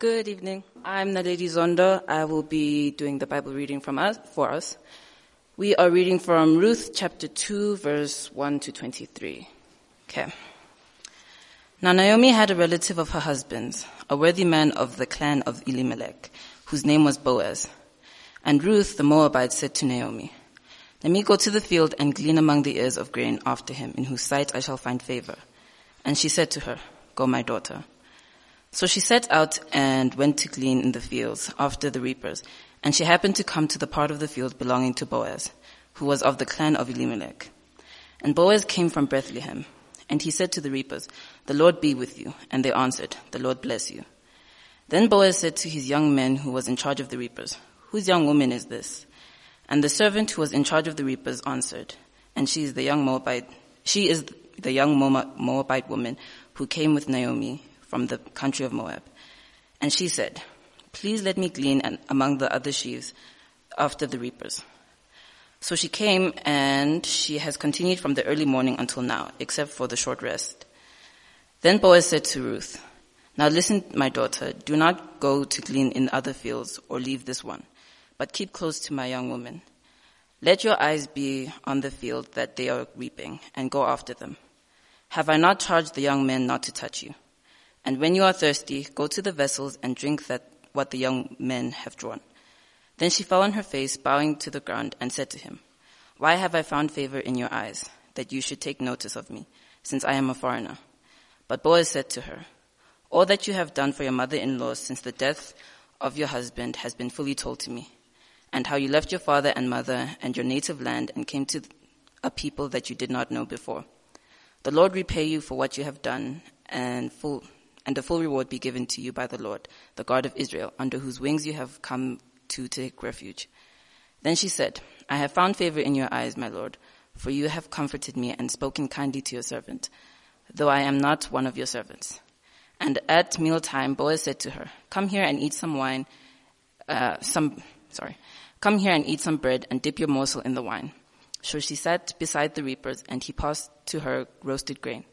Good evening. I'm Naledi Zondo. I will be doing the Bible reading from us, for us. We are reading from Ruth chapter 2 verse 1 to 23. Okay. Now Naomi had a relative of her husband's, a worthy man of the clan of Elimelech, whose name was Boaz. And Ruth the Moabite said to Naomi, Let me go to the field and glean among the ears of grain after him, in whose sight I shall find favor. And she said to her, Go my daughter. So she set out and went to glean in the fields after the reapers, and she happened to come to the part of the field belonging to Boaz, who was of the clan of Elimelech. And Boaz came from Bethlehem, and he said to the reapers, The Lord be with you. And they answered, The Lord bless you. Then Boaz said to his young men who was in charge of the reapers, Whose young woman is this? And the servant who was in charge of the reapers answered, And she is the young Moabite, she is the young Moabite woman who came with Naomi from the country of Moab. And she said, Please let me glean among the other sheaves after the reapers. So she came and she has continued from the early morning until now, except for the short rest. Then Boaz said to Ruth, Now listen, my daughter, do not go to glean in other fields or leave this one, but keep close to my young woman. Let your eyes be on the field that they are reaping and go after them. Have I not charged the young men not to touch you? And when you are thirsty, go to the vessels and drink that what the young men have drawn. Then she fell on her face, bowing to the ground, and said to him, Why have I found favor in your eyes, that you should take notice of me, since I am a foreigner? But Boaz said to her, All that you have done for your mother-in-law since the death of your husband has been fully told to me, and how you left your father and mother and your native land and came to a people that you did not know before. The Lord repay you for what you have done, and full and a full reward be given to you by the Lord, the God of Israel, under whose wings you have come to take refuge. Then she said, I have found favor in your eyes, my Lord, for you have comforted me and spoken kindly to your servant, though I am not one of your servants. And at mealtime, Boaz said to her, Come here and eat some wine, uh, some, sorry, come here and eat some bread and dip your morsel in the wine. So she sat beside the reapers and he passed to her roasted grain.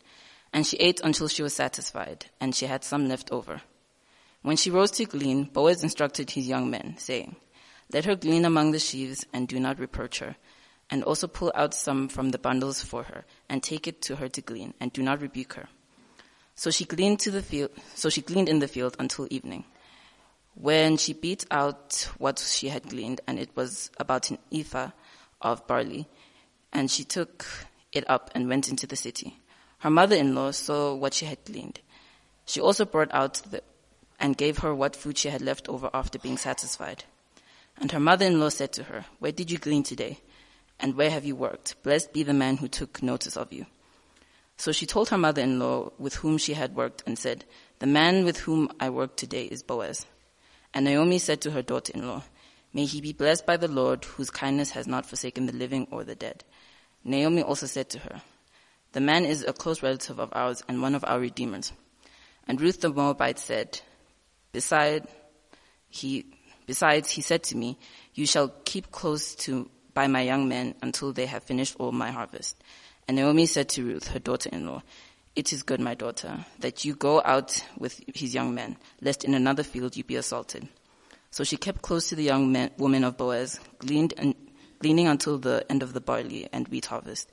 And she ate until she was satisfied, and she had some left over. When she rose to glean, Boaz instructed his young men, saying, Let her glean among the sheaves, and do not reproach her. And also pull out some from the bundles for her, and take it to her to glean, and do not rebuke her. So she gleaned to the field, so she gleaned in the field until evening. When she beat out what she had gleaned, and it was about an ephah of barley, and she took it up and went into the city. Her mother-in-law saw what she had gleaned. She also brought out the, and gave her what food she had left over after being satisfied. And her mother-in-law said to her, Where did you glean today? And where have you worked? Blessed be the man who took notice of you. So she told her mother-in-law with whom she had worked and said, The man with whom I work today is Boaz. And Naomi said to her daughter-in-law, May he be blessed by the Lord, whose kindness has not forsaken the living or the dead. Naomi also said to her, the man is a close relative of ours and one of our redeemers. And Ruth the Moabite said, Beside, he, besides, he said to me, you shall keep close to, by my young men until they have finished all my harvest. And Naomi said to Ruth, her daughter-in-law, it is good, my daughter, that you go out with his young men, lest in another field you be assaulted. So she kept close to the young men, woman of Boaz, gleaned and, gleaning until the end of the barley and wheat harvest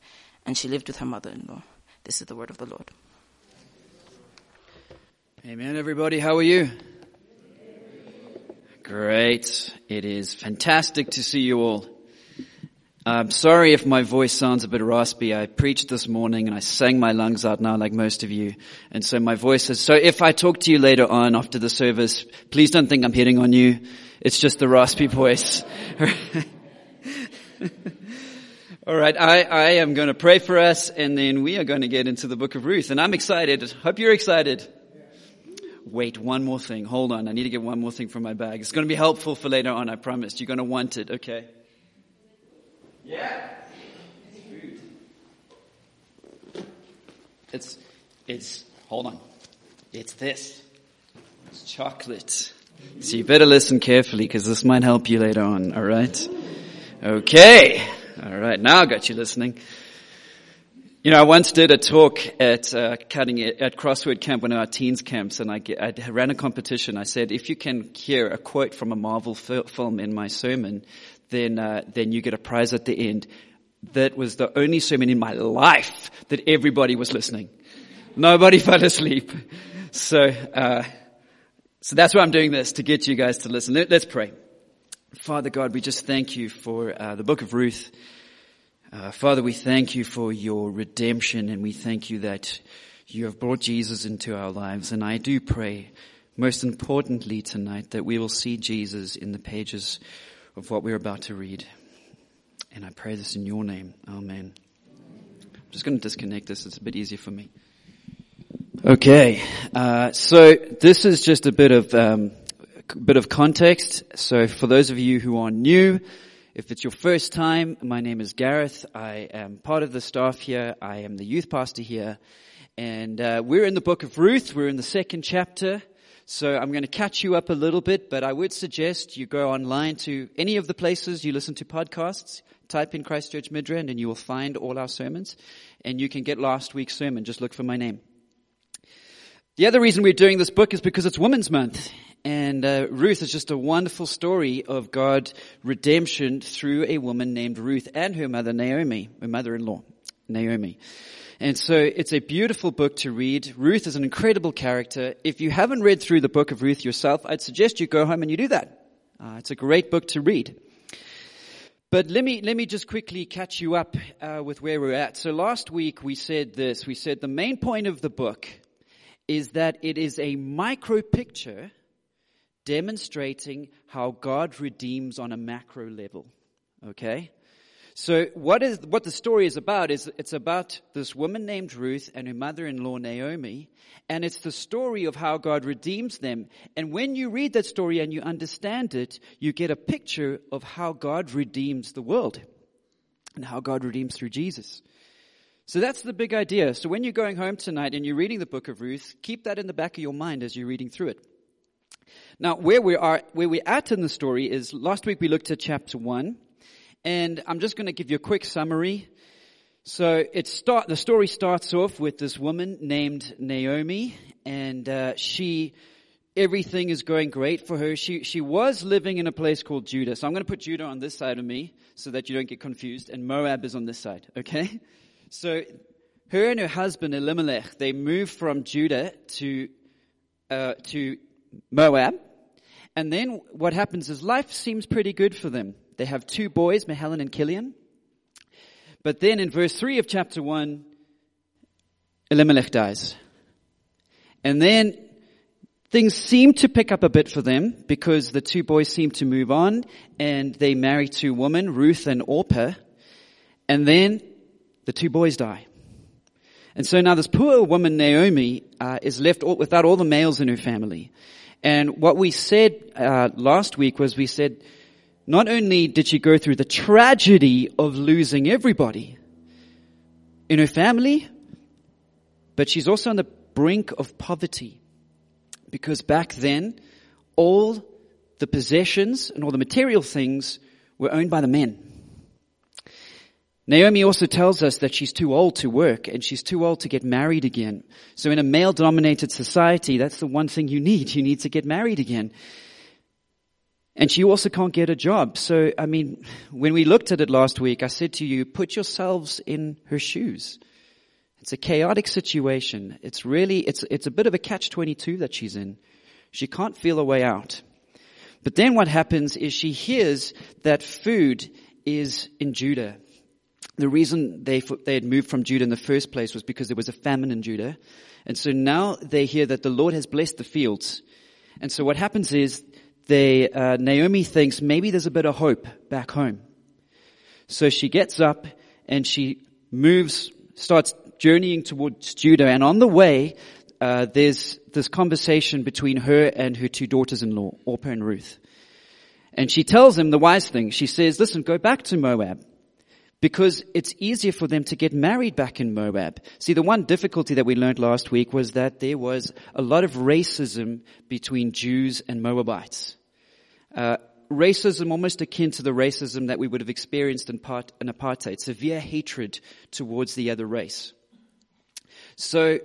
and she lived with her mother-in-law. This is the word of the Lord. Amen, everybody. How are you? Great. It is fantastic to see you all. I'm sorry if my voice sounds a bit raspy. I preached this morning and I sang my lungs out now like most of you. And so my voice is, so if I talk to you later on after the service, please don't think I'm hitting on you. It's just the raspy voice. All right, I, I am going to pray for us and then we are going to get into the book of Ruth. And I'm excited. Hope you're excited. Wait, one more thing. Hold on. I need to get one more thing from my bag. It's going to be helpful for later on, I promise. You're going to want it, okay? Yeah. It's, it's, hold on. It's this. It's chocolate. So you better listen carefully because this might help you later on, alright? Okay. All right, now I got you listening. You know, I once did a talk at uh, cutting at Crossword Camp, one of our teens camps, and I, I, ran a competition. I said, if you can hear a quote from a Marvel fil- film in my sermon, then uh, then you get a prize at the end. That was the only sermon in my life that everybody was listening. Nobody fell asleep. So, uh, so that's why I'm doing this to get you guys to listen. Let, us pray. Father God, we just thank you for uh, the book of Ruth. Uh, Father, we thank you for your redemption and we thank you that you have brought Jesus into our lives. And I do pray, most importantly tonight, that we will see Jesus in the pages of what we're about to read. And I pray this in your name. Amen. I'm just going to disconnect this. It's a bit easier for me. Okay. Uh, so this is just a bit of, um, bit of context. So for those of you who are new, if it's your first time, my name is Gareth. I am part of the staff here. I am the youth pastor here. And uh, we're in the book of Ruth. We're in the second chapter. So I'm going to catch you up a little bit, but I would suggest you go online to any of the places you listen to podcasts. Type in Christchurch Midrand and you will find all our sermons. And you can get last week's sermon. Just look for my name. The other reason we're doing this book is because it's Women's Month. And uh, Ruth is just a wonderful story of God redemption through a woman named Ruth and her mother Naomi, her mother-in-law, Naomi. And so it's a beautiful book to read. Ruth is an incredible character. If you haven't read through the book of Ruth yourself, I'd suggest you go home and you do that. Uh, it's a great book to read. But let me, let me just quickly catch you up uh, with where we're at. So last week we said this. We said the main point of the book is that it is a micro picture demonstrating how God redeems on a macro level. Okay? So what is, what the story is about is it's about this woman named Ruth and her mother-in-law Naomi, and it's the story of how God redeems them. And when you read that story and you understand it, you get a picture of how God redeems the world and how God redeems through Jesus. So that's the big idea. So when you're going home tonight and you're reading the book of Ruth, keep that in the back of your mind as you're reading through it. Now, where we are, where we're at in the story is last week we looked at chapter one, and I'm just going to give you a quick summary. So it start, the story starts off with this woman named Naomi, and uh, she, everything is going great for her. She she was living in a place called Judah. So I'm going to put Judah on this side of me so that you don't get confused, and Moab is on this side. Okay, so her and her husband Elimelech they moved from Judah to uh, to Moab. And then what happens is life seems pretty good for them. They have two boys, Mahlon and Chilion. But then in verse 3 of chapter 1, Elimelech dies. And then things seem to pick up a bit for them because the two boys seem to move on and they marry two women, Ruth and Orpah. And then the two boys die. And so now this poor woman, Naomi, uh, is left all, without all the males in her family. And what we said uh, last week was we said, not only did she go through the tragedy of losing everybody in her family, but she's also on the brink of poverty. Because back then, all the possessions and all the material things were owned by the men. Naomi also tells us that she's too old to work and she's too old to get married again. So in a male dominated society, that's the one thing you need. You need to get married again. And she also can't get a job. So, I mean, when we looked at it last week, I said to you, put yourselves in her shoes. It's a chaotic situation. It's really, it's, it's a bit of a catch-22 that she's in. She can't feel a way out. But then what happens is she hears that food is in Judah the reason they, they had moved from Judah in the first place was because there was a famine in Judah. And so now they hear that the Lord has blessed the fields. And so what happens is they, uh, Naomi thinks maybe there's a bit of hope back home. So she gets up and she moves, starts journeying towards Judah. And on the way, uh, there's this conversation between her and her two daughters-in-law, Orpah and Ruth. And she tells him the wise thing. She says, listen, go back to Moab because it's easier for them to get married back in Moab. See, the one difficulty that we learned last week was that there was a lot of racism between Jews and Moabites. Uh, racism almost akin to the racism that we would have experienced in, part, in apartheid, severe hatred towards the other race. So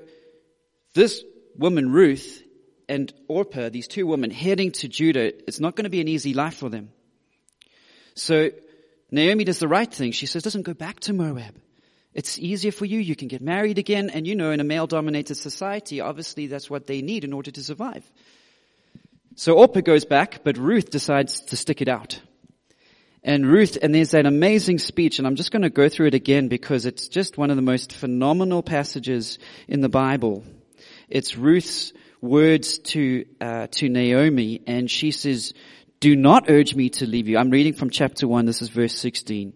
this woman, Ruth, and Orpah, these two women heading to Judah, it's not going to be an easy life for them. So Naomi does the right thing. She says, doesn't go back to Moab. It's easier for you. You can get married again. And you know, in a male dominated society, obviously that's what they need in order to survive. So Orpah goes back, but Ruth decides to stick it out. And Ruth, and there's that amazing speech, and I'm just going to go through it again because it's just one of the most phenomenal passages in the Bible. It's Ruth's words to uh, to Naomi, and she says, "Do not urge me to leave you." I'm reading from chapter one. This is verse 16.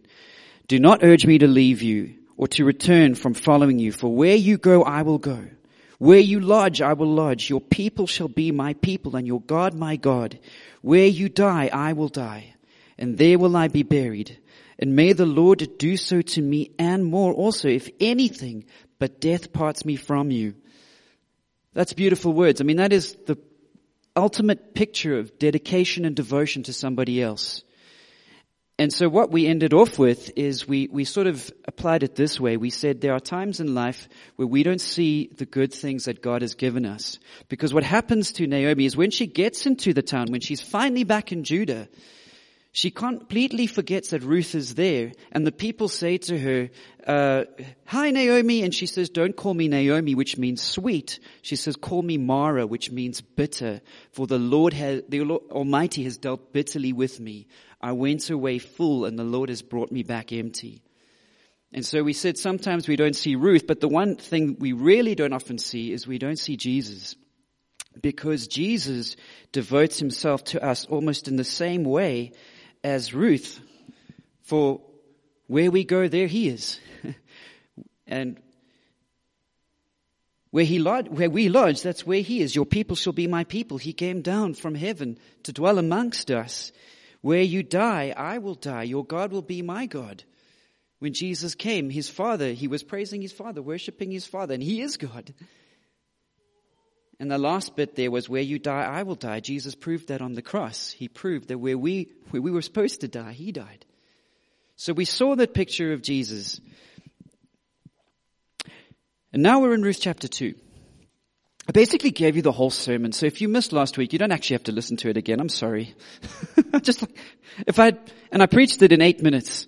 Do not urge me to leave you or to return from following you, for where you go, I will go. Where you lodge, I will lodge. Your people shall be my people and your God my God. Where you die, I will die and there will I be buried. And may the Lord do so to me and more also, if anything but death parts me from you. That's beautiful words. I mean, that is the ultimate picture of dedication and devotion to somebody else. And so what we ended off with is we, we sort of applied it this way. We said there are times in life where we don't see the good things that God has given us. Because what happens to Naomi is when she gets into the town, when she's finally back in Judah, she completely forgets that Ruth is there. And the people say to her, uh, hi Naomi. And she says, don't call me Naomi, which means sweet. She says, call me Mara, which means bitter. For the Lord has, the Almighty has dealt bitterly with me. I went away full and the Lord has brought me back empty. And so we said sometimes we don't see Ruth, but the one thing we really don't often see is we don't see Jesus. Because Jesus devotes himself to us almost in the same way as Ruth. For where we go, there he is. and where he lodge, where we lodge, that's where he is. Your people shall be my people. He came down from heaven to dwell amongst us. Where you die, I will die. Your God will be my God. When Jesus came, his father, he was praising his father, worshiping his father, and he is God. And the last bit there was where you die, I will die. Jesus proved that on the cross. He proved that where we, where we were supposed to die, he died. So we saw that picture of Jesus. And now we're in Ruth chapter 2. I basically gave you the whole sermon, so if you missed last week, you don't actually have to listen to it again. I'm sorry. just like, if I, and I preached it in eight minutes.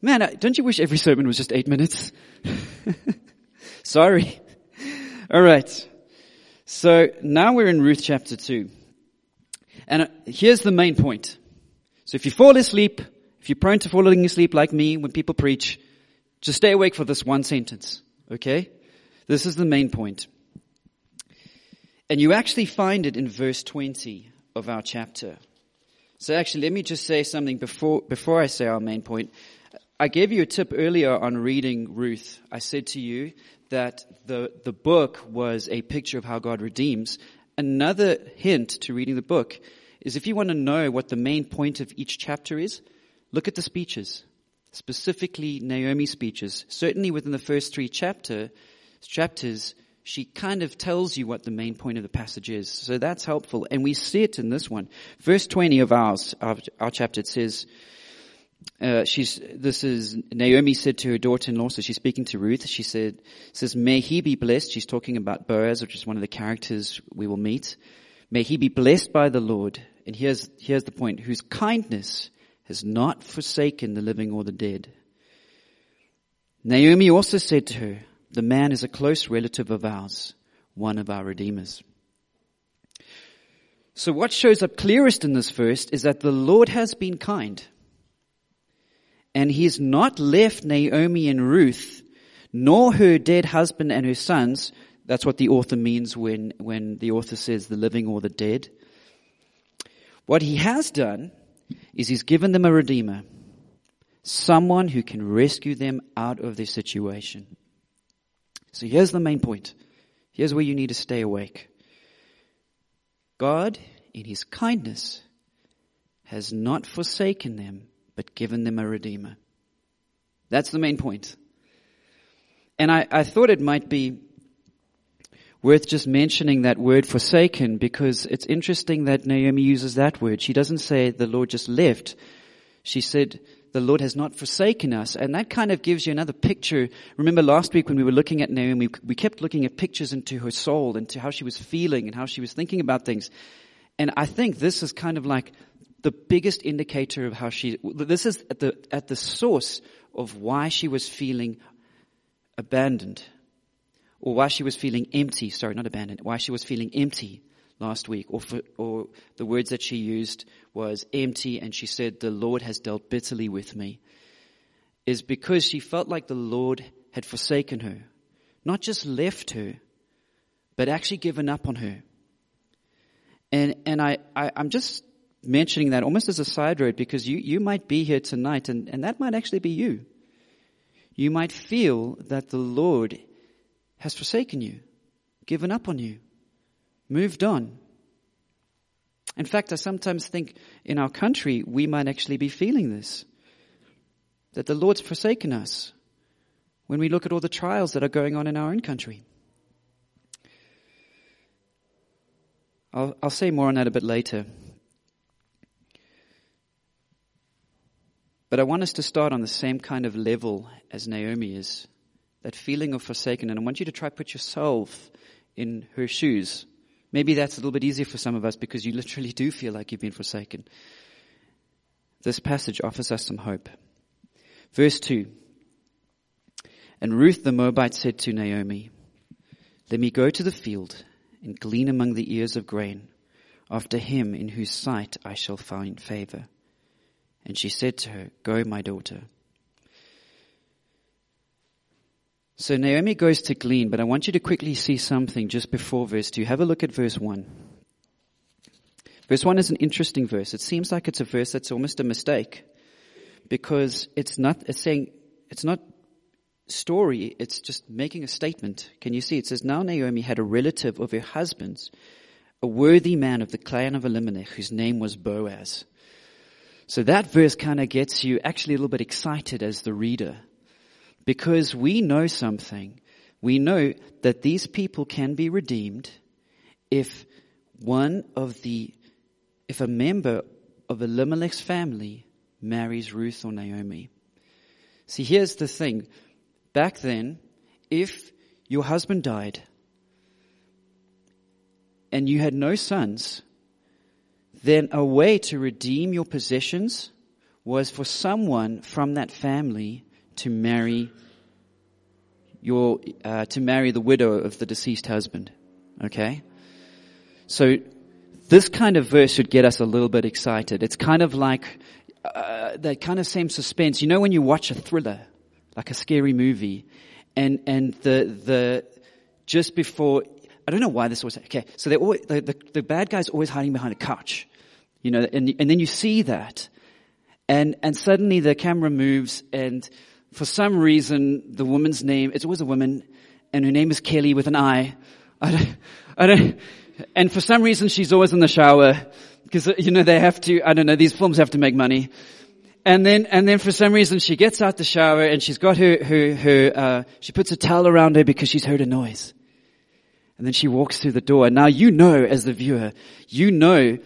Man, don't you wish every sermon was just eight minutes? sorry. Alright. So now we're in Ruth chapter 2. And uh, here's the main point. So if you fall asleep, if you're prone to falling asleep like me when people preach, just stay awake for this one sentence. Okay? This is the main point. And you actually find it in verse 20 of our chapter. So actually, let me just say something before, before I say our main point. I gave you a tip earlier on reading Ruth. I said to you that the, the book was a picture of how God redeems. Another hint to reading the book is if you want to know what the main point of each chapter is, look at the speeches. Specifically Naomi's speeches. Certainly within the first three chapter, chapters, she kind of tells you what the main point of the passage is. So that's helpful. And we see it in this one. Verse 20 of ours, our, our chapter, it says, uh, she's, this is, Naomi said to her daughter-in-law, so she's speaking to Ruth, she said, says, may he be blessed. She's talking about Boaz, which is one of the characters we will meet. May he be blessed by the Lord. And here's, here's the point, whose kindness has not forsaken the living or the dead. Naomi also said to her, the man is a close relative of ours, one of our redeemers. So what shows up clearest in this verse is that the Lord has been kind. And he's not left Naomi and Ruth, nor her dead husband and her sons. That's what the author means when, when the author says the living or the dead. What he has done is he's given them a redeemer. Someone who can rescue them out of their situation. So here's the main point. Here's where you need to stay awake. God, in his kindness, has not forsaken them, but given them a redeemer. That's the main point. And I, I thought it might be worth just mentioning that word forsaken because it's interesting that Naomi uses that word. She doesn't say the Lord just left. She said the Lord has not forsaken us. And that kind of gives you another picture. Remember last week when we were looking at Naomi, we kept looking at pictures into her soul, into how she was feeling and how she was thinking about things. And I think this is kind of like the biggest indicator of how she, this is at the, at the source of why she was feeling abandoned or why she was feeling empty, sorry, not abandoned, why she was feeling empty last week, or, for, or the words that she used was empty, and she said, the Lord has dealt bitterly with me, is because she felt like the Lord had forsaken her. Not just left her, but actually given up on her. And, and I, I, I'm just mentioning that almost as a side road because you, you might be here tonight and, and that might actually be you. You might feel that the Lord has forsaken you, given up on you, moved on. In fact, I sometimes think in our country we might actually be feeling this. That the Lord's forsaken us when we look at all the trials that are going on in our own country. I'll, I'll say more on that a bit later. But I want us to start on the same kind of level as Naomi is that feeling of forsaken. And I want you to try put yourself in her shoes. Maybe that's a little bit easier for some of us because you literally do feel like you've been forsaken. This passage offers us some hope. Verse 2. And Ruth the Moabite said to Naomi, Let me go to the field and glean among the ears of grain after him in whose sight I shall find favor. And she said to her, Go, my daughter. So Naomi goes to glean, but I want you to quickly see something just before verse 2. Have a look at verse 1. Verse 1 is an interesting verse. It seems like it's a verse that's almost a mistake because it's not, it's saying, it's not story, it's just making a statement. Can you see? It says, Now Naomi had a relative of her husband's, a worthy man of the clan of Elimelech, whose name was Boaz. So that verse kind of gets you actually a little bit excited as the reader because we know something. We know that these people can be redeemed if one of the, if a member of Elimelech's family marries Ruth or Naomi. See, here's the thing. Back then, if your husband died and you had no sons, then a way to redeem your possessions was for someone from that family to marry your uh, to marry the widow of the deceased husband. Okay, so this kind of verse should get us a little bit excited. It's kind of like uh, that kind of same suspense. You know when you watch a thriller, like a scary movie, and and the the just before I don't know why this was okay. So they always, the, the the bad guy's always hiding behind a couch, you know, and and then you see that, and and suddenly the camera moves and for some reason, the woman's name, it's always a woman, and her name is Kelly with an I. I don't, I don't, and for some reason she's always in the shower, because, you know, they have to, I don't know, these films have to make money. And then, and then for some reason she gets out the shower and she's got her, her, her, uh, she puts a towel around her because she's heard a noise. And then she walks through the door. Now you know as the viewer, you know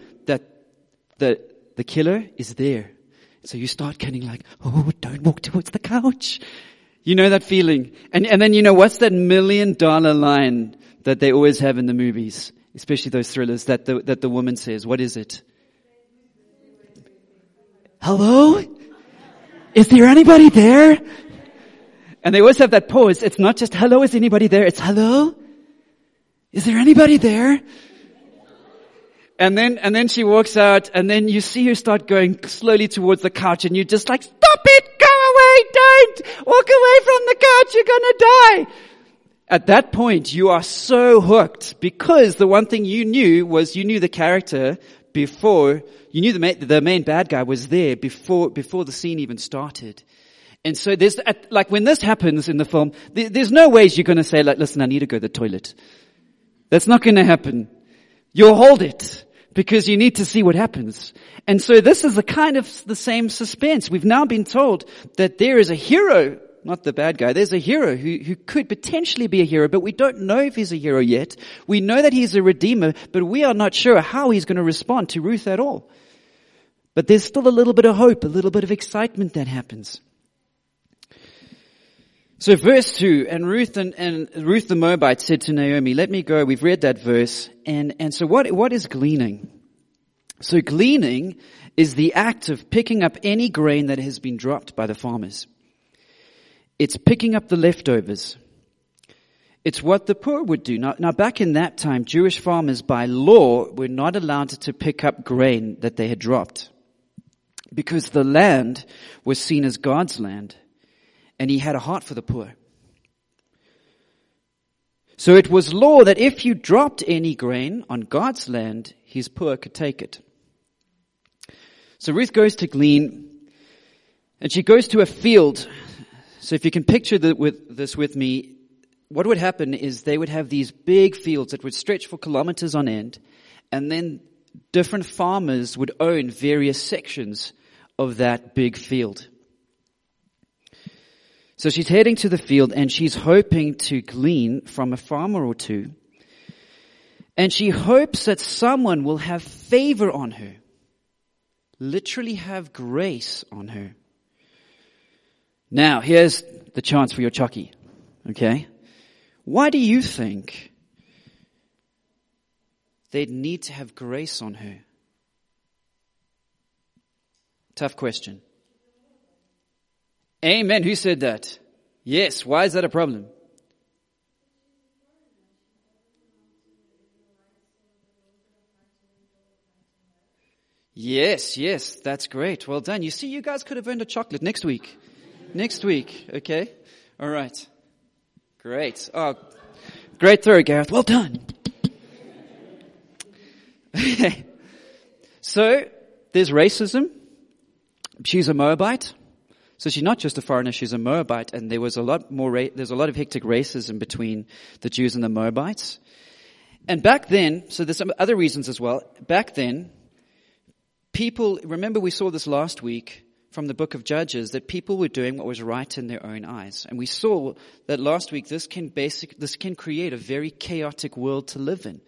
the, the killer is there. So you start getting like, oh, don't walk towards the couch. You know that feeling. And, and then you know, what's that million dollar line that they always have in the movies? Especially those thrillers that the, that the woman says, what is it? Hello? Is there anybody there? And they always have that pause. It's not just hello, is anybody there? It's hello? Is there anybody there? And then, and then she walks out and then you see her start going slowly towards the couch and you're just like, stop it, go away, don't walk away from the couch, you're gonna die. At that point, you are so hooked because the one thing you knew was you knew the character before, you knew the main, the main bad guy was there before, before the scene even started. And so there's, like when this happens in the film, there's no ways you're gonna say like, listen, I need to go to the toilet. That's not gonna happen. You'll hold it because you need to see what happens. And so this is the kind of the same suspense. We've now been told that there is a hero not the bad guy. There's a hero who, who could potentially be a hero, but we don't know if he's a hero yet. We know that he's a redeemer, but we are not sure how he's going to respond to Ruth at all. But there's still a little bit of hope, a little bit of excitement that happens. So verse 2, and Ruth and, and Ruth the Moabite said to Naomi, let me go. We've read that verse. And, and so what, what is gleaning? So gleaning is the act of picking up any grain that has been dropped by the farmers. It's picking up the leftovers. It's what the poor would do. Now, now back in that time, Jewish farmers by law were not allowed to pick up grain that they had dropped. Because the land was seen as God's land and he had a heart for the poor. So it was law that if you dropped any grain on God's land, his poor could take it. So Ruth goes to glean, and she goes to a field. So if you can picture the, with, this with me, what would happen is they would have these big fields that would stretch for kilometers on end, and then different farmers would own various sections of that big field. So she's heading to the field and she's hoping to glean from a farmer or two. And she hopes that someone will have favor on her. Literally have grace on her. Now, here's the chance for your chucky. Okay? Why do you think they'd need to have grace on her? Tough question. Amen. Who said that? Yes. Why is that a problem? Yes, yes, that's great. Well done. You see, you guys could have earned a chocolate next week. next week, okay? All right. Great. Oh, great throw, Gareth. Well done. so, there's racism. She's a Moabite. So she's not just a foreigner, she's a Moabite, and there was a lot more, ra- there's a lot of hectic racism between the Jews and the Moabites. And back then, so there's some other reasons as well, back then, people, remember we saw this last week from the book of Judges, that people were doing what was right in their own eyes. And we saw that last week this can basic, this can create a very chaotic world to live in.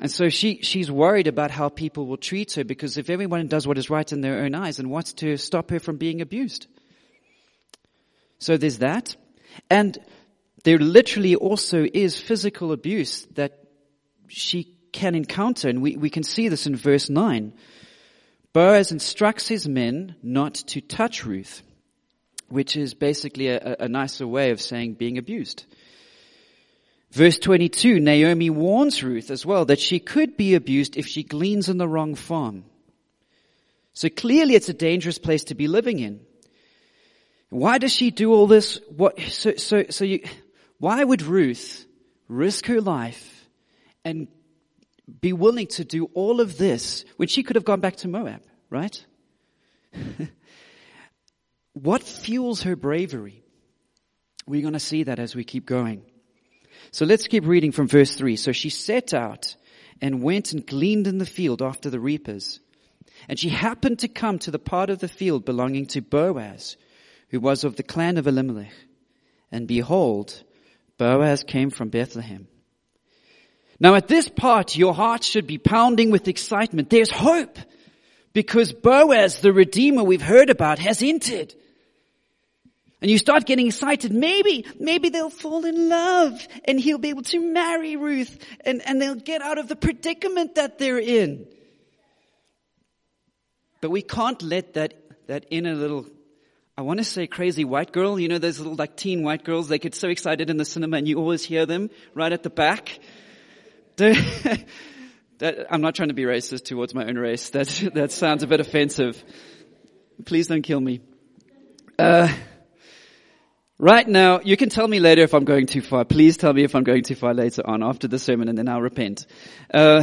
And so she, she's worried about how people will treat her because if everyone does what is right in their own eyes and wants to stop her from being abused. So there's that. And there literally also is physical abuse that she can encounter. And we, we can see this in verse 9. Boaz instructs his men not to touch Ruth, which is basically a, a nicer way of saying being abused. Verse 22, Naomi warns Ruth as well that she could be abused if she gleans in the wrong farm. So clearly it's a dangerous place to be living in. Why does she do all this? What, so, so, so you, why would Ruth risk her life and be willing to do all of this when she could have gone back to Moab, right? what fuels her bravery? We're going to see that as we keep going. So let's keep reading from verse 3. So she set out and went and gleaned in the field after the reapers. And she happened to come to the part of the field belonging to Boaz, who was of the clan of Elimelech. And behold, Boaz came from Bethlehem. Now at this part, your heart should be pounding with excitement. There's hope because Boaz, the Redeemer we've heard about, has entered. And you start getting excited. Maybe, maybe they'll fall in love and he'll be able to marry Ruth and, and they'll get out of the predicament that they're in. But we can't let that, that inner little, I want to say crazy white girl, you know, those little like teen white girls, they get so excited in the cinema and you always hear them right at the back. that, I'm not trying to be racist towards my own race. That, that sounds a bit offensive. Please don't kill me. Uh, Right now, you can tell me later if I'm going too far. Please tell me if I'm going too far later on after the sermon and then I'll repent. Uh,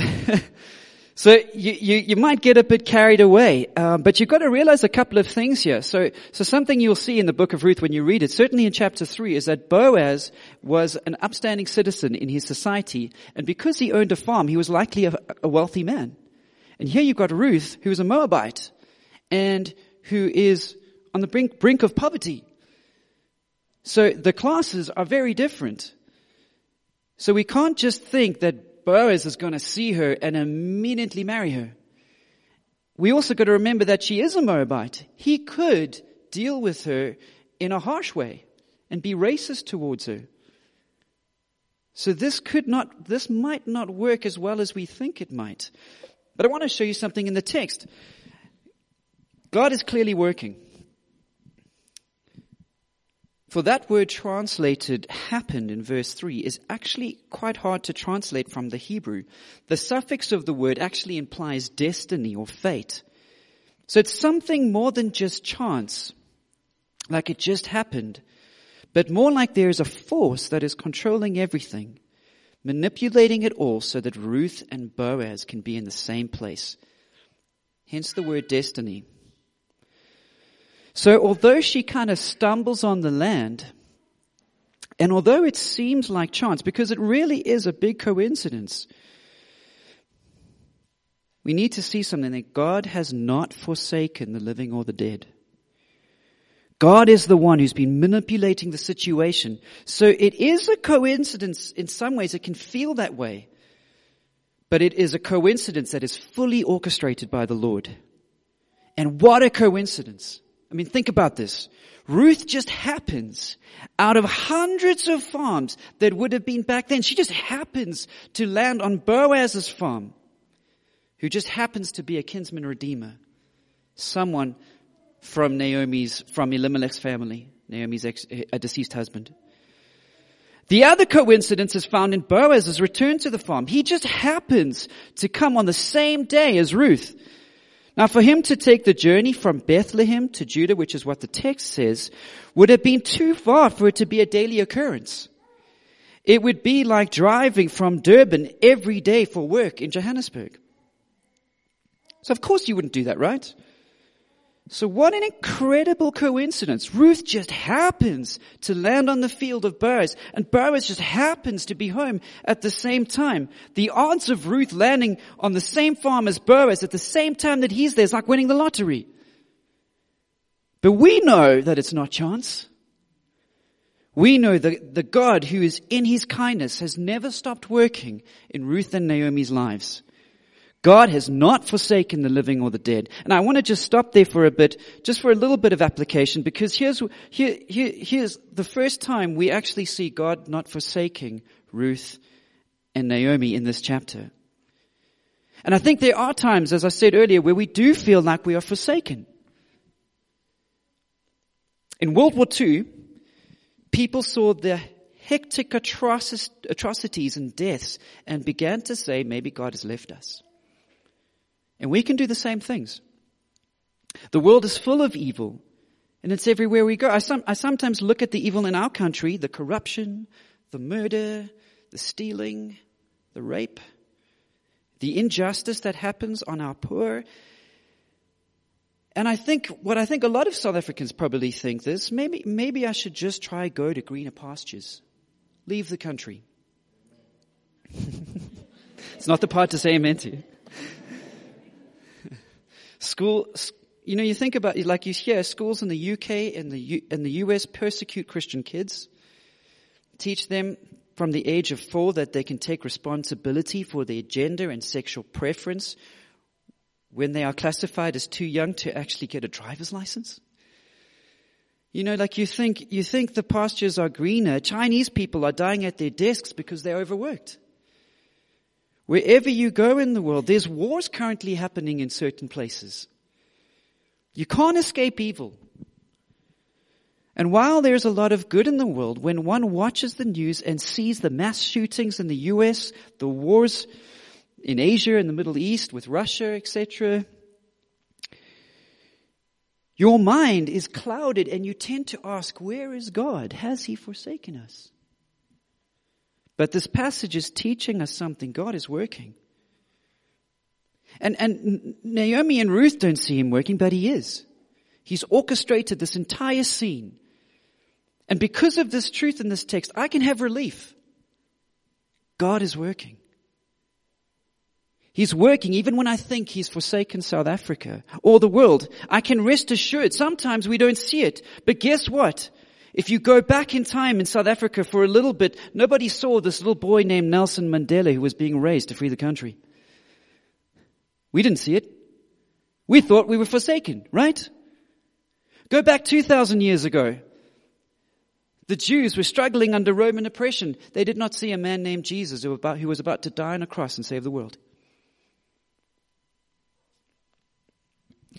so you, you, you, might get a bit carried away, uh, but you've got to realize a couple of things here. So, so something you'll see in the book of Ruth when you read it, certainly in chapter three, is that Boaz was an upstanding citizen in his society, and because he owned a farm, he was likely a, a wealthy man. And here you've got Ruth, who is a Moabite, and who is on the brink, brink of poverty. So the classes are very different. So we can't just think that Boaz is going to see her and immediately marry her. We also got to remember that she is a Moabite. He could deal with her in a harsh way and be racist towards her. So this could not, this might not work as well as we think it might. But I want to show you something in the text. God is clearly working. For that word translated happened in verse 3 is actually quite hard to translate from the Hebrew. The suffix of the word actually implies destiny or fate. So it's something more than just chance, like it just happened, but more like there is a force that is controlling everything, manipulating it all so that Ruth and Boaz can be in the same place. Hence the word destiny. So although she kind of stumbles on the land, and although it seems like chance, because it really is a big coincidence, we need to see something that God has not forsaken the living or the dead. God is the one who's been manipulating the situation. So it is a coincidence in some ways. It can feel that way. But it is a coincidence that is fully orchestrated by the Lord. And what a coincidence. I mean, think about this. Ruth just happens out of hundreds of farms that would have been back then. She just happens to land on Boaz's farm, who just happens to be a kinsman redeemer. Someone from Naomi's, from Elimelech's family, Naomi's ex, a deceased husband. The other coincidence is found in Boaz's return to the farm. He just happens to come on the same day as Ruth. Now for him to take the journey from Bethlehem to Judah, which is what the text says, would have been too far for it to be a daily occurrence. It would be like driving from Durban every day for work in Johannesburg. So of course you wouldn't do that, right? So what an incredible coincidence. Ruth just happens to land on the field of Boaz and Boaz just happens to be home at the same time. The odds of Ruth landing on the same farm as Boaz at the same time that he's there is like winning the lottery. But we know that it's not chance. We know that the God who is in his kindness has never stopped working in Ruth and Naomi's lives. God has not forsaken the living or the dead. And I want to just stop there for a bit, just for a little bit of application, because here's, here, here, here's the first time we actually see God not forsaking Ruth and Naomi in this chapter. And I think there are times, as I said earlier, where we do feel like we are forsaken. In World War II, people saw the hectic atrocities and deaths and began to say, maybe God has left us. And we can do the same things. The world is full of evil, and it's everywhere we go. I, some, I sometimes look at the evil in our country, the corruption, the murder, the stealing, the rape, the injustice that happens on our poor. And I think, what I think a lot of South Africans probably think this, maybe, maybe I should just try go to greener pastures. Leave the country. it's not the part to say amen to. School, you know, you think about like you hear schools in the UK and the U, the US persecute Christian kids, teach them from the age of four that they can take responsibility for their gender and sexual preference when they are classified as too young to actually get a driver's license. You know, like you think, you think the pastures are greener. Chinese people are dying at their desks because they're overworked. Wherever you go in the world, there's wars currently happening in certain places. You can't escape evil. And while there's a lot of good in the world, when one watches the news and sees the mass shootings in the US, the wars in Asia and the Middle East with Russia, etc., your mind is clouded and you tend to ask, where is God? Has he forsaken us? But this passage is teaching us something. God is working. And, and Naomi and Ruth don't see him working, but he is. He's orchestrated this entire scene. And because of this truth in this text, I can have relief. God is working. He's working even when I think he's forsaken South Africa or the world. I can rest assured sometimes we don't see it. But guess what? If you go back in time in South Africa for a little bit, nobody saw this little boy named Nelson Mandela who was being raised to free the country. We didn't see it. We thought we were forsaken, right? Go back 2,000 years ago. The Jews were struggling under Roman oppression. They did not see a man named Jesus who was about to die on a cross and save the world.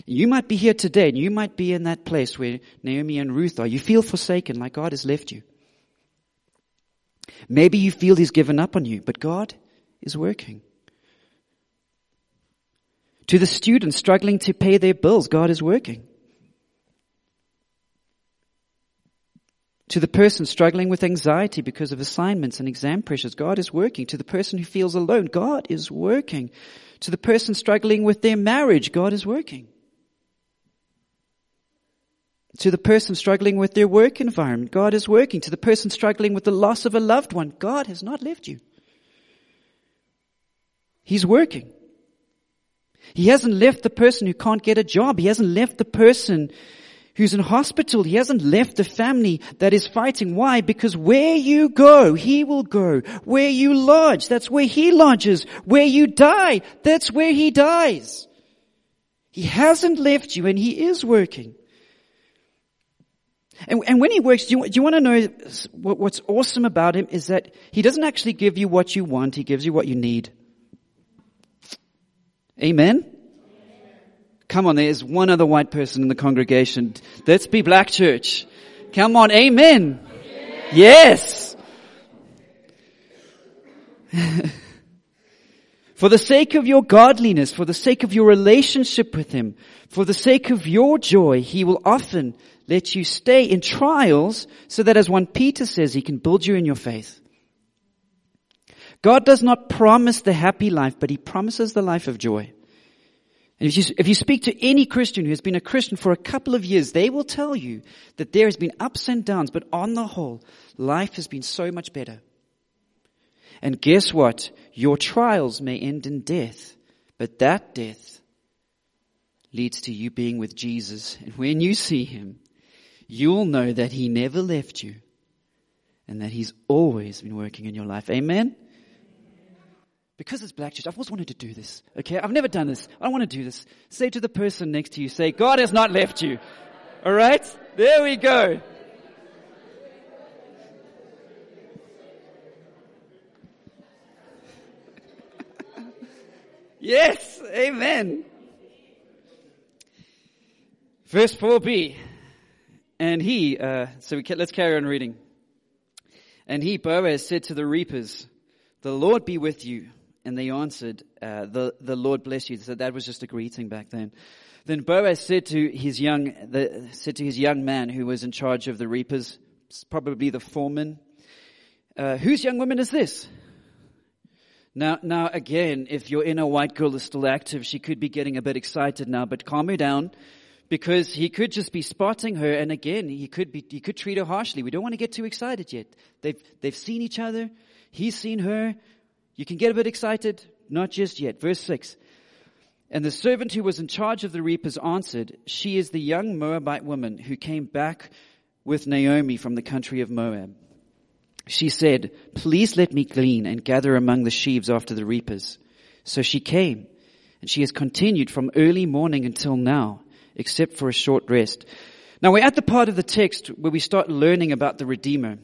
You might be here today and you might be in that place where Naomi and Ruth are. You feel forsaken like God has left you. Maybe you feel He's given up on you, but God is working. To the students struggling to pay their bills, God is working. To the person struggling with anxiety because of assignments and exam pressures, God is working. To the person who feels alone, God is working. To the person struggling with their marriage, God is working. To the person struggling with their work environment, God is working. To the person struggling with the loss of a loved one, God has not left you. He's working. He hasn't left the person who can't get a job. He hasn't left the person who's in hospital. He hasn't left the family that is fighting. Why? Because where you go, he will go. Where you lodge, that's where he lodges. Where you die, that's where he dies. He hasn't left you and he is working. And, and when he works, do you, do you want to know what, what's awesome about him is that he doesn't actually give you what you want, he gives you what you need. Amen? Come on, there's one other white person in the congregation. Let's be black church. Come on, amen. amen. Yes. for the sake of your godliness, for the sake of your relationship with Him, for the sake of your joy, He will often let you stay in trials so that as one Peter says, He can build you in your faith. God does not promise the happy life, but He promises the life of joy. And if you, if you speak to any Christian who has been a Christian for a couple of years, they will tell you that there has been ups and downs, but on the whole, life has been so much better. And guess what? Your trials may end in death, but that death leads to you being with Jesus. And when you see Him, you'll know that He never left you and that He's always been working in your life. Amen? Because it's Black Church, I've always wanted to do this. Okay? I've never done this. I want to do this. Say to the person next to you, say, God has not left you. Alright? There we go. yes! Amen. Verse 4b. And he, uh, so we, let's carry on reading. And he, Boaz, said to the reapers, The Lord be with you. And they answered, uh, the, the Lord bless you. So that was just a greeting back then. Then Boaz said to his young, the, said to his young man who was in charge of the reapers, probably the foreman, uh, whose young woman is this? Now, now again, if your inner white girl is still active, she could be getting a bit excited now, but calm her down because he could just be spotting her and again, he could be, he could treat her harshly. We don't want to get too excited yet. They've, they've seen each other. He's seen her. You can get a bit excited, not just yet. Verse 6. And the servant who was in charge of the reapers answered, She is the young Moabite woman who came back with Naomi from the country of Moab. She said, Please let me glean and gather among the sheaves after the reapers. So she came, and she has continued from early morning until now, except for a short rest. Now we're at the part of the text where we start learning about the Redeemer.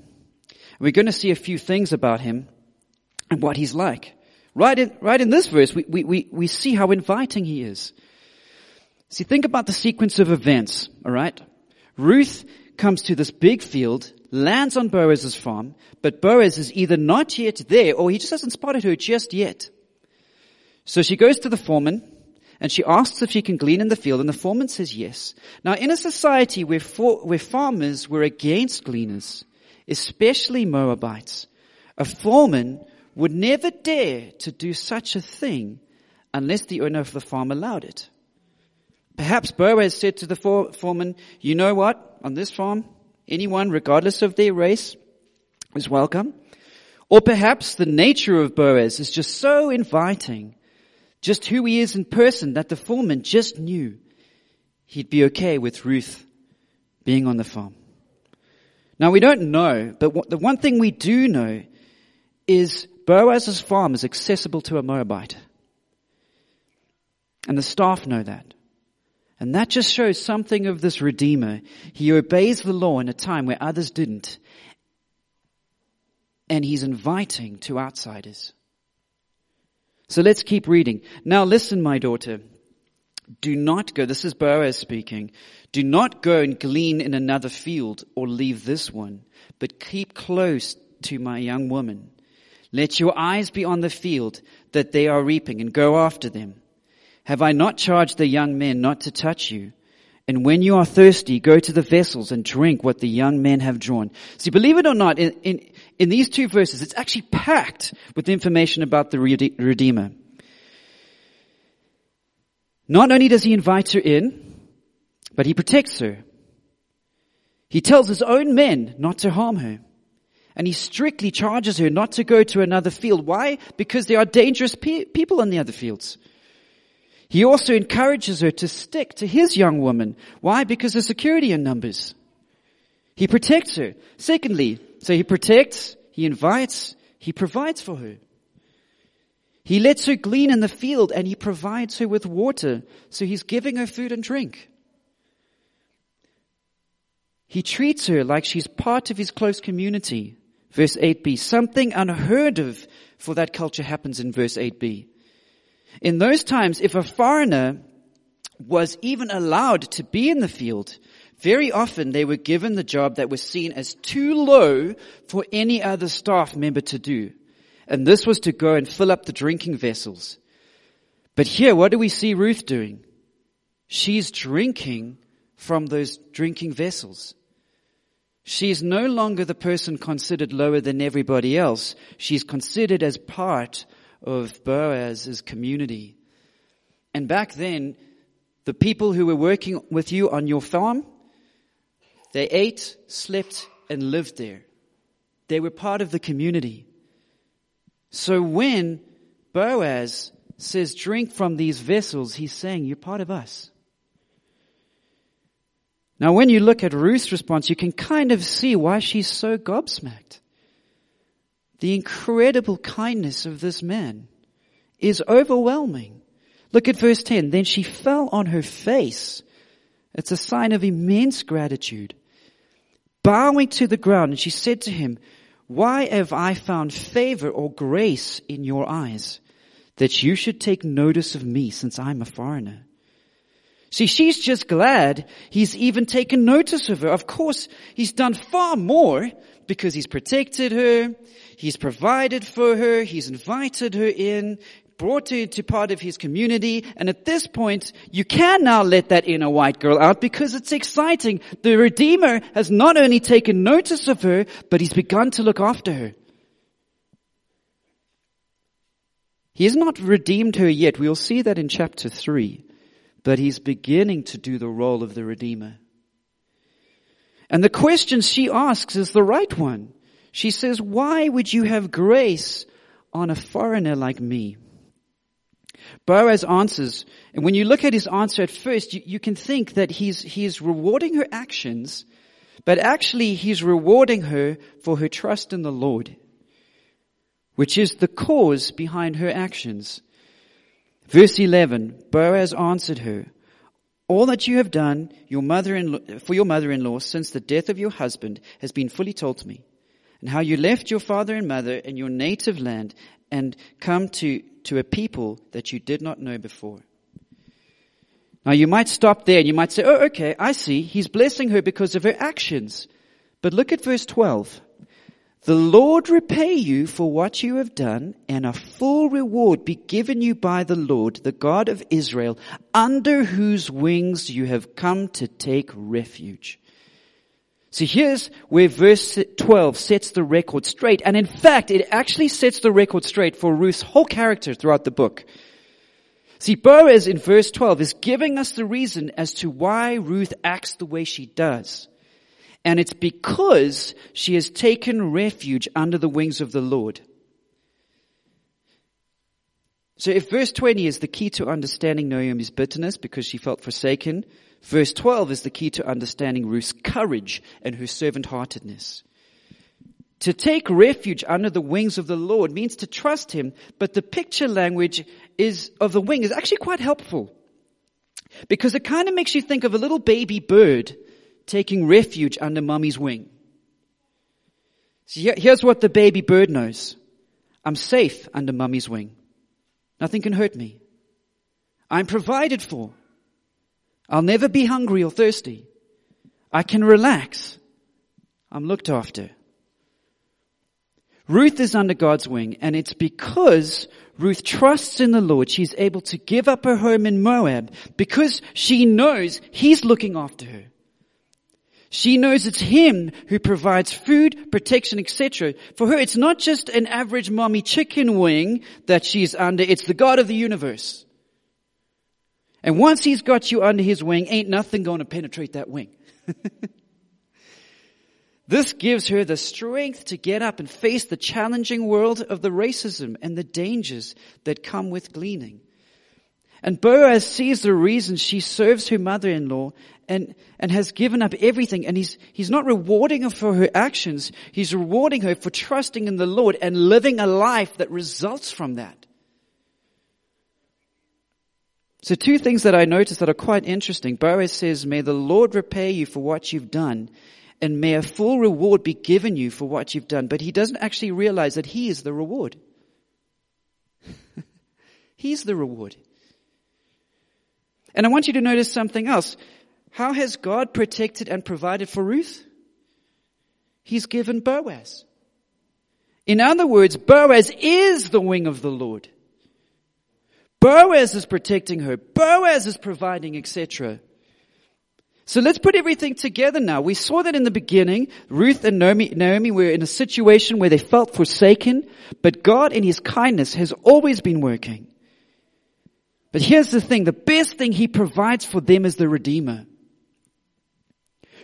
We're going to see a few things about him and what he's like. Right in, right in this verse, we, we, we, we see how inviting he is. See, think about the sequence of events, alright? Ruth comes to this big field, lands on Boaz's farm, but Boaz is either not yet there or he just hasn't spotted her just yet. So she goes to the foreman and she asks if she can glean in the field and the foreman says yes. Now in a society where, for, where farmers were against gleaners, especially Moabites, a foreman would never dare to do such a thing unless the owner of the farm allowed it. Perhaps Boaz said to the foreman, you know what, on this farm, anyone, regardless of their race, is welcome. Or perhaps the nature of Boaz is just so inviting just who he is in person that the foreman just knew he'd be okay with Ruth being on the farm. Now we don't know, but what, the one thing we do know is Boaz's farm is accessible to a Moabite. And the staff know that. And that just shows something of this Redeemer. He obeys the law in a time where others didn't. And he's inviting to outsiders. So let's keep reading. Now listen, my daughter. Do not go, this is Boaz speaking. Do not go and glean in another field or leave this one, but keep close to my young woman. Let your eyes be on the field that they are reaping and go after them. Have I not charged the young men not to touch you? And when you are thirsty, go to the vessels and drink what the young men have drawn. See, believe it or not, in, in, in these two verses, it's actually packed with information about the Redeemer. Not only does he invite her in, but he protects her. He tells his own men not to harm her. And he strictly charges her not to go to another field. Why? Because there are dangerous pe- people in the other fields. He also encourages her to stick to his young woman. Why? Because of security in numbers. He protects her. Secondly, so he protects, he invites, he provides for her. He lets her glean in the field and he provides her with water. So he's giving her food and drink. He treats her like she's part of his close community. Verse 8b. Something unheard of for that culture happens in verse 8b. In those times, if a foreigner was even allowed to be in the field, very often they were given the job that was seen as too low for any other staff member to do. And this was to go and fill up the drinking vessels. But here, what do we see Ruth doing? She's drinking from those drinking vessels. She's no longer the person considered lower than everybody else. She's considered as part of Boaz's community. And back then, the people who were working with you on your farm, they ate, slept, and lived there. They were part of the community. So when Boaz says, drink from these vessels, he's saying, you're part of us. Now when you look at Ruth's response, you can kind of see why she's so gobsmacked. The incredible kindness of this man is overwhelming. Look at verse 10. Then she fell on her face. It's a sign of immense gratitude. Bowing to the ground, and she said to him, Why have I found favor or grace in your eyes that you should take notice of me since I'm a foreigner? See, she's just glad he's even taken notice of her. Of course, he's done far more because he's protected her, he's provided for her, he's invited her in, brought to, into part of his community, and at this point, you can now let that inner white girl out because it's exciting. The Redeemer has not only taken notice of her, but he's begun to look after her. He has not redeemed her yet. We'll see that in chapter 3 but he's beginning to do the role of the Redeemer. And the question she asks is the right one. She says, why would you have grace on a foreigner like me? Boaz answers, and when you look at his answer at first, you, you can think that he's, he's rewarding her actions, but actually he's rewarding her for her trust in the Lord, which is the cause behind her actions. Verse 11, Boaz answered her, all that you have done your mother in law for your mother-in-law since the death of your husband has been fully told to me, and how you left your father and mother and your native land and come to, to a people that you did not know before. Now you might stop there and you might say, oh, okay, I see. He's blessing her because of her actions. But look at verse 12. The Lord repay you for what you have done, and a full reward be given you by the Lord, the God of Israel, under whose wings you have come to take refuge. So here's where verse 12 sets the record straight. And in fact, it actually sets the record straight for Ruth's whole character throughout the book. See, Boaz in verse 12 is giving us the reason as to why Ruth acts the way she does. And it's because she has taken refuge under the wings of the Lord. So if verse 20 is the key to understanding Naomi's bitterness because she felt forsaken, verse 12 is the key to understanding Ruth's courage and her servant-heartedness. To take refuge under the wings of the Lord means to trust Him, but the picture language is, of the wing is actually quite helpful. Because it kind of makes you think of a little baby bird taking refuge under mommy's wing. So here's what the baby bird knows. I'm safe under mommy's wing. Nothing can hurt me. I'm provided for. I'll never be hungry or thirsty. I can relax. I'm looked after. Ruth is under God's wing and it's because Ruth trusts in the Lord she's able to give up her home in Moab because she knows He's looking after her. She knows it's Him who provides food, protection, etc. For her, it's not just an average mommy chicken wing that she's under, it's the God of the universe. And once He's got you under His wing, ain't nothing going to penetrate that wing. this gives her the strength to get up and face the challenging world of the racism and the dangers that come with gleaning. And Boaz sees the reason she serves her mother-in-law and, and has given up everything. And he's, he's not rewarding her for her actions. He's rewarding her for trusting in the Lord and living a life that results from that. So two things that I noticed that are quite interesting. Boaz says, may the Lord repay you for what you've done and may a full reward be given you for what you've done. But he doesn't actually realize that he is the reward. He's the reward. And I want you to notice something else. How has God protected and provided for Ruth? He's given Boaz. In other words, Boaz is the wing of the Lord. Boaz is protecting her. Boaz is providing, etc. So let's put everything together now. We saw that in the beginning, Ruth and Naomi, Naomi were in a situation where they felt forsaken, but God in His kindness has always been working. But here's the thing, the best thing He provides for them is the Redeemer.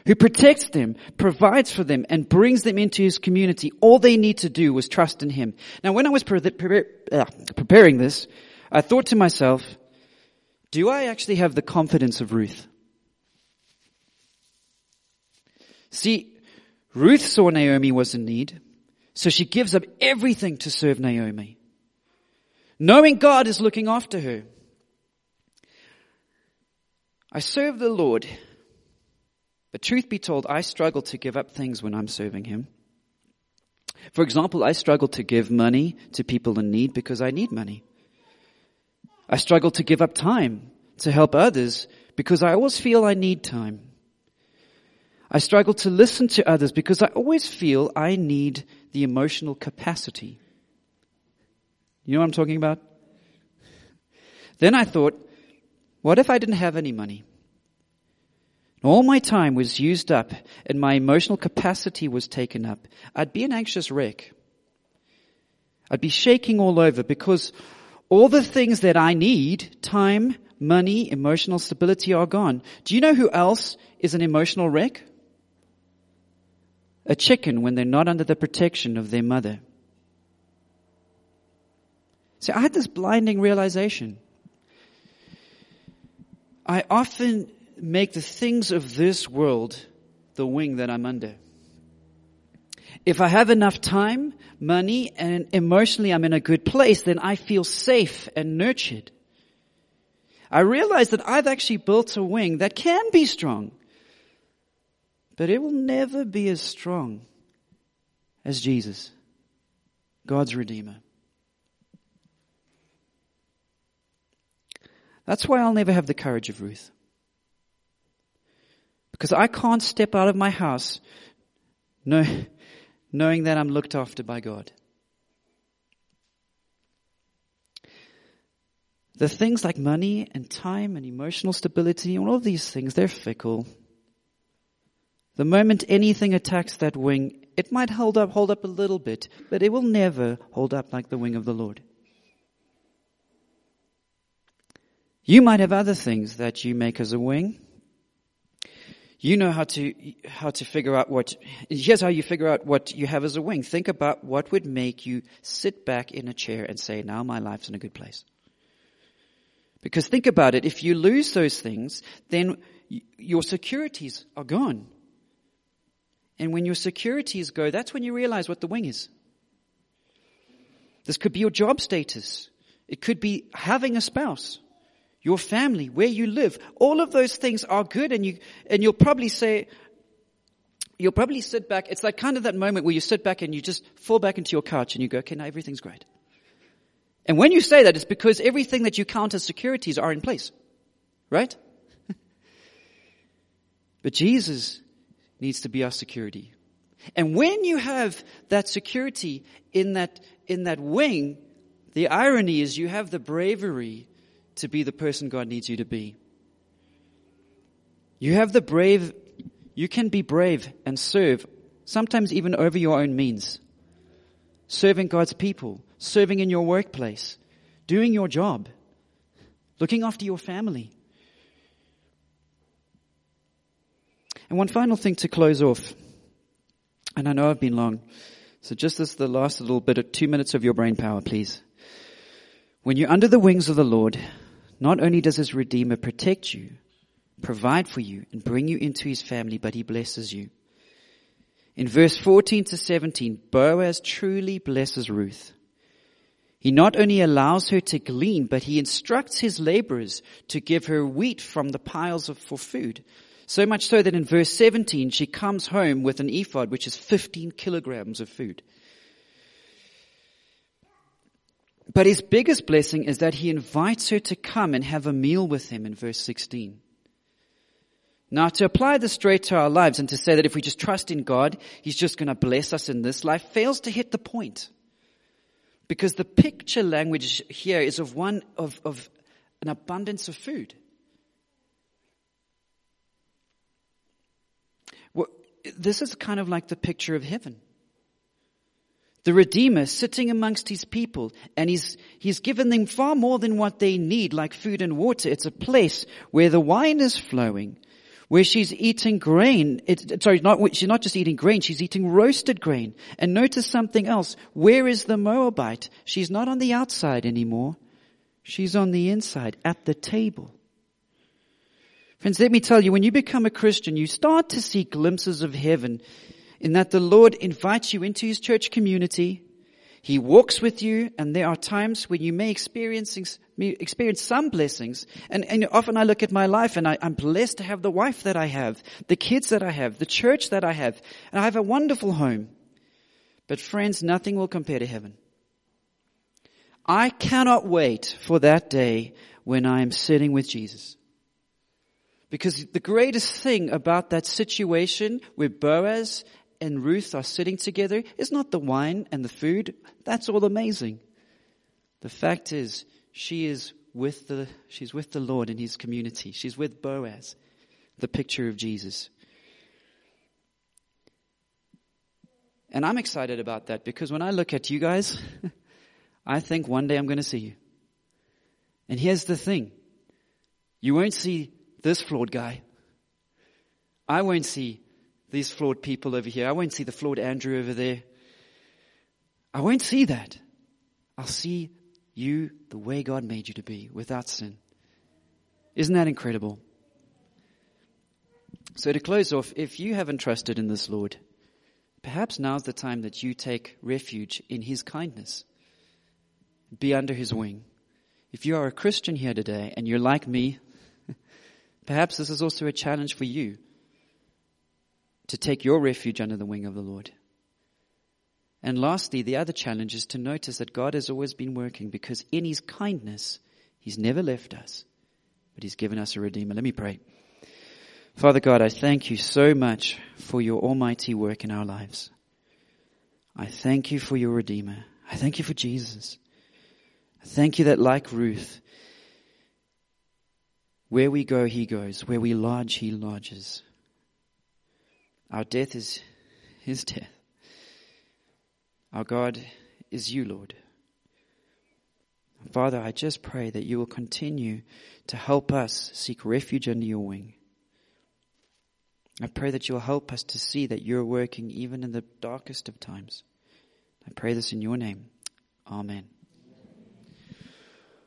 Who protects them, provides for them, and brings them into His community. All they need to do was trust in Him. Now when I was pre- pre- uh, preparing this, I thought to myself, do I actually have the confidence of Ruth? See, Ruth saw Naomi was in need, so she gives up everything to serve Naomi. Knowing God is looking after her. I serve the Lord, but truth be told, I struggle to give up things when I'm serving Him. For example, I struggle to give money to people in need because I need money. I struggle to give up time to help others because I always feel I need time. I struggle to listen to others because I always feel I need the emotional capacity. You know what I'm talking about? Then I thought, what if I didn't have any money? All my time was used up and my emotional capacity was taken up. I'd be an anxious wreck. I'd be shaking all over because all the things that I need, time, money, emotional stability are gone. Do you know who else is an emotional wreck? A chicken when they're not under the protection of their mother. So I had this blinding realization. I often make the things of this world the wing that I'm under. If I have enough time, money, and emotionally I'm in a good place, then I feel safe and nurtured. I realize that I've actually built a wing that can be strong, but it will never be as strong as Jesus, God's Redeemer. That's why I'll never have the courage of Ruth. Because I can't step out of my house knowing that I'm looked after by God. The things like money and time and emotional stability, all of these things, they're fickle. The moment anything attacks that wing, it might hold up, hold up a little bit, but it will never hold up like the wing of the Lord. You might have other things that you make as a wing. You know how to, how to figure out what, here's how you figure out what you have as a wing. Think about what would make you sit back in a chair and say, now my life's in a good place. Because think about it, if you lose those things, then your securities are gone. And when your securities go, that's when you realize what the wing is. This could be your job status. It could be having a spouse, your family, where you live. All of those things are good and you, and you'll probably say, you'll probably sit back. It's like kind of that moment where you sit back and you just fall back into your couch and you go, okay, now everything's great. And when you say that, it's because everything that you count as securities are in place. Right? but Jesus needs to be our security. And when you have that security in that, in that wing, the irony is you have the bravery to be the person God needs you to be. You have the brave, you can be brave and serve, sometimes even over your own means. Serving God's people, serving in your workplace, doing your job, looking after your family. And one final thing to close off. And I know I've been long. So just as the last little bit of two minutes of your brain power, please. When you're under the wings of the Lord, not only does his Redeemer protect you, provide for you, and bring you into his family, but he blesses you. In verse 14 to 17, Boaz truly blesses Ruth. He not only allows her to glean, but he instructs his laborers to give her wheat from the piles of, for food. So much so that in verse 17, she comes home with an ephah, which is 15 kilograms of food. But his biggest blessing is that he invites her to come and have a meal with him in verse 16. Now to apply this straight to our lives and to say that if we just trust in God, he's just going to bless us in this life fails to hit the point. Because the picture language here is of one of, of an abundance of food. This is kind of like the picture of heaven. The Redeemer sitting amongst his people and he's, he's given them far more than what they need, like food and water. It's a place where the wine is flowing, where she's eating grain. It, sorry, not, she's not just eating grain, she's eating roasted grain. And notice something else. Where is the Moabite? She's not on the outside anymore. She's on the inside, at the table. Friends, let me tell you, when you become a Christian, you start to see glimpses of heaven in that the Lord invites you into His church community. He walks with you and there are times when you may experience, experience some blessings. And, and often I look at my life and I, I'm blessed to have the wife that I have, the kids that I have, the church that I have, and I have a wonderful home. But friends, nothing will compare to heaven. I cannot wait for that day when I am sitting with Jesus. Because the greatest thing about that situation where Boaz and Ruth are sitting together is not the wine and the food. That's all amazing. The fact is, she is with the, she's with the Lord in his community. She's with Boaz, the picture of Jesus. And I'm excited about that because when I look at you guys, I think one day I'm going to see you. And here's the thing. You won't see this flawed guy. I won't see these flawed people over here. I won't see the flawed Andrew over there. I won't see that. I'll see you the way God made you to be without sin. Isn't that incredible? So to close off, if you haven't trusted in this Lord, perhaps now's the time that you take refuge in His kindness. Be under His wing. If you are a Christian here today and you're like me, perhaps this is also a challenge for you to take your refuge under the wing of the Lord. And lastly, the other challenge is to notice that God has always been working because in His kindness, He's never left us, but He's given us a Redeemer. Let me pray. Father God, I thank you so much for your almighty work in our lives. I thank you for your Redeemer. I thank you for Jesus. I thank you that like Ruth, where we go, he goes. Where we lodge, he lodges. Our death is his death. Our God is you, Lord. Father, I just pray that you will continue to help us seek refuge under your wing. I pray that you'll help us to see that you're working even in the darkest of times. I pray this in your name. Amen.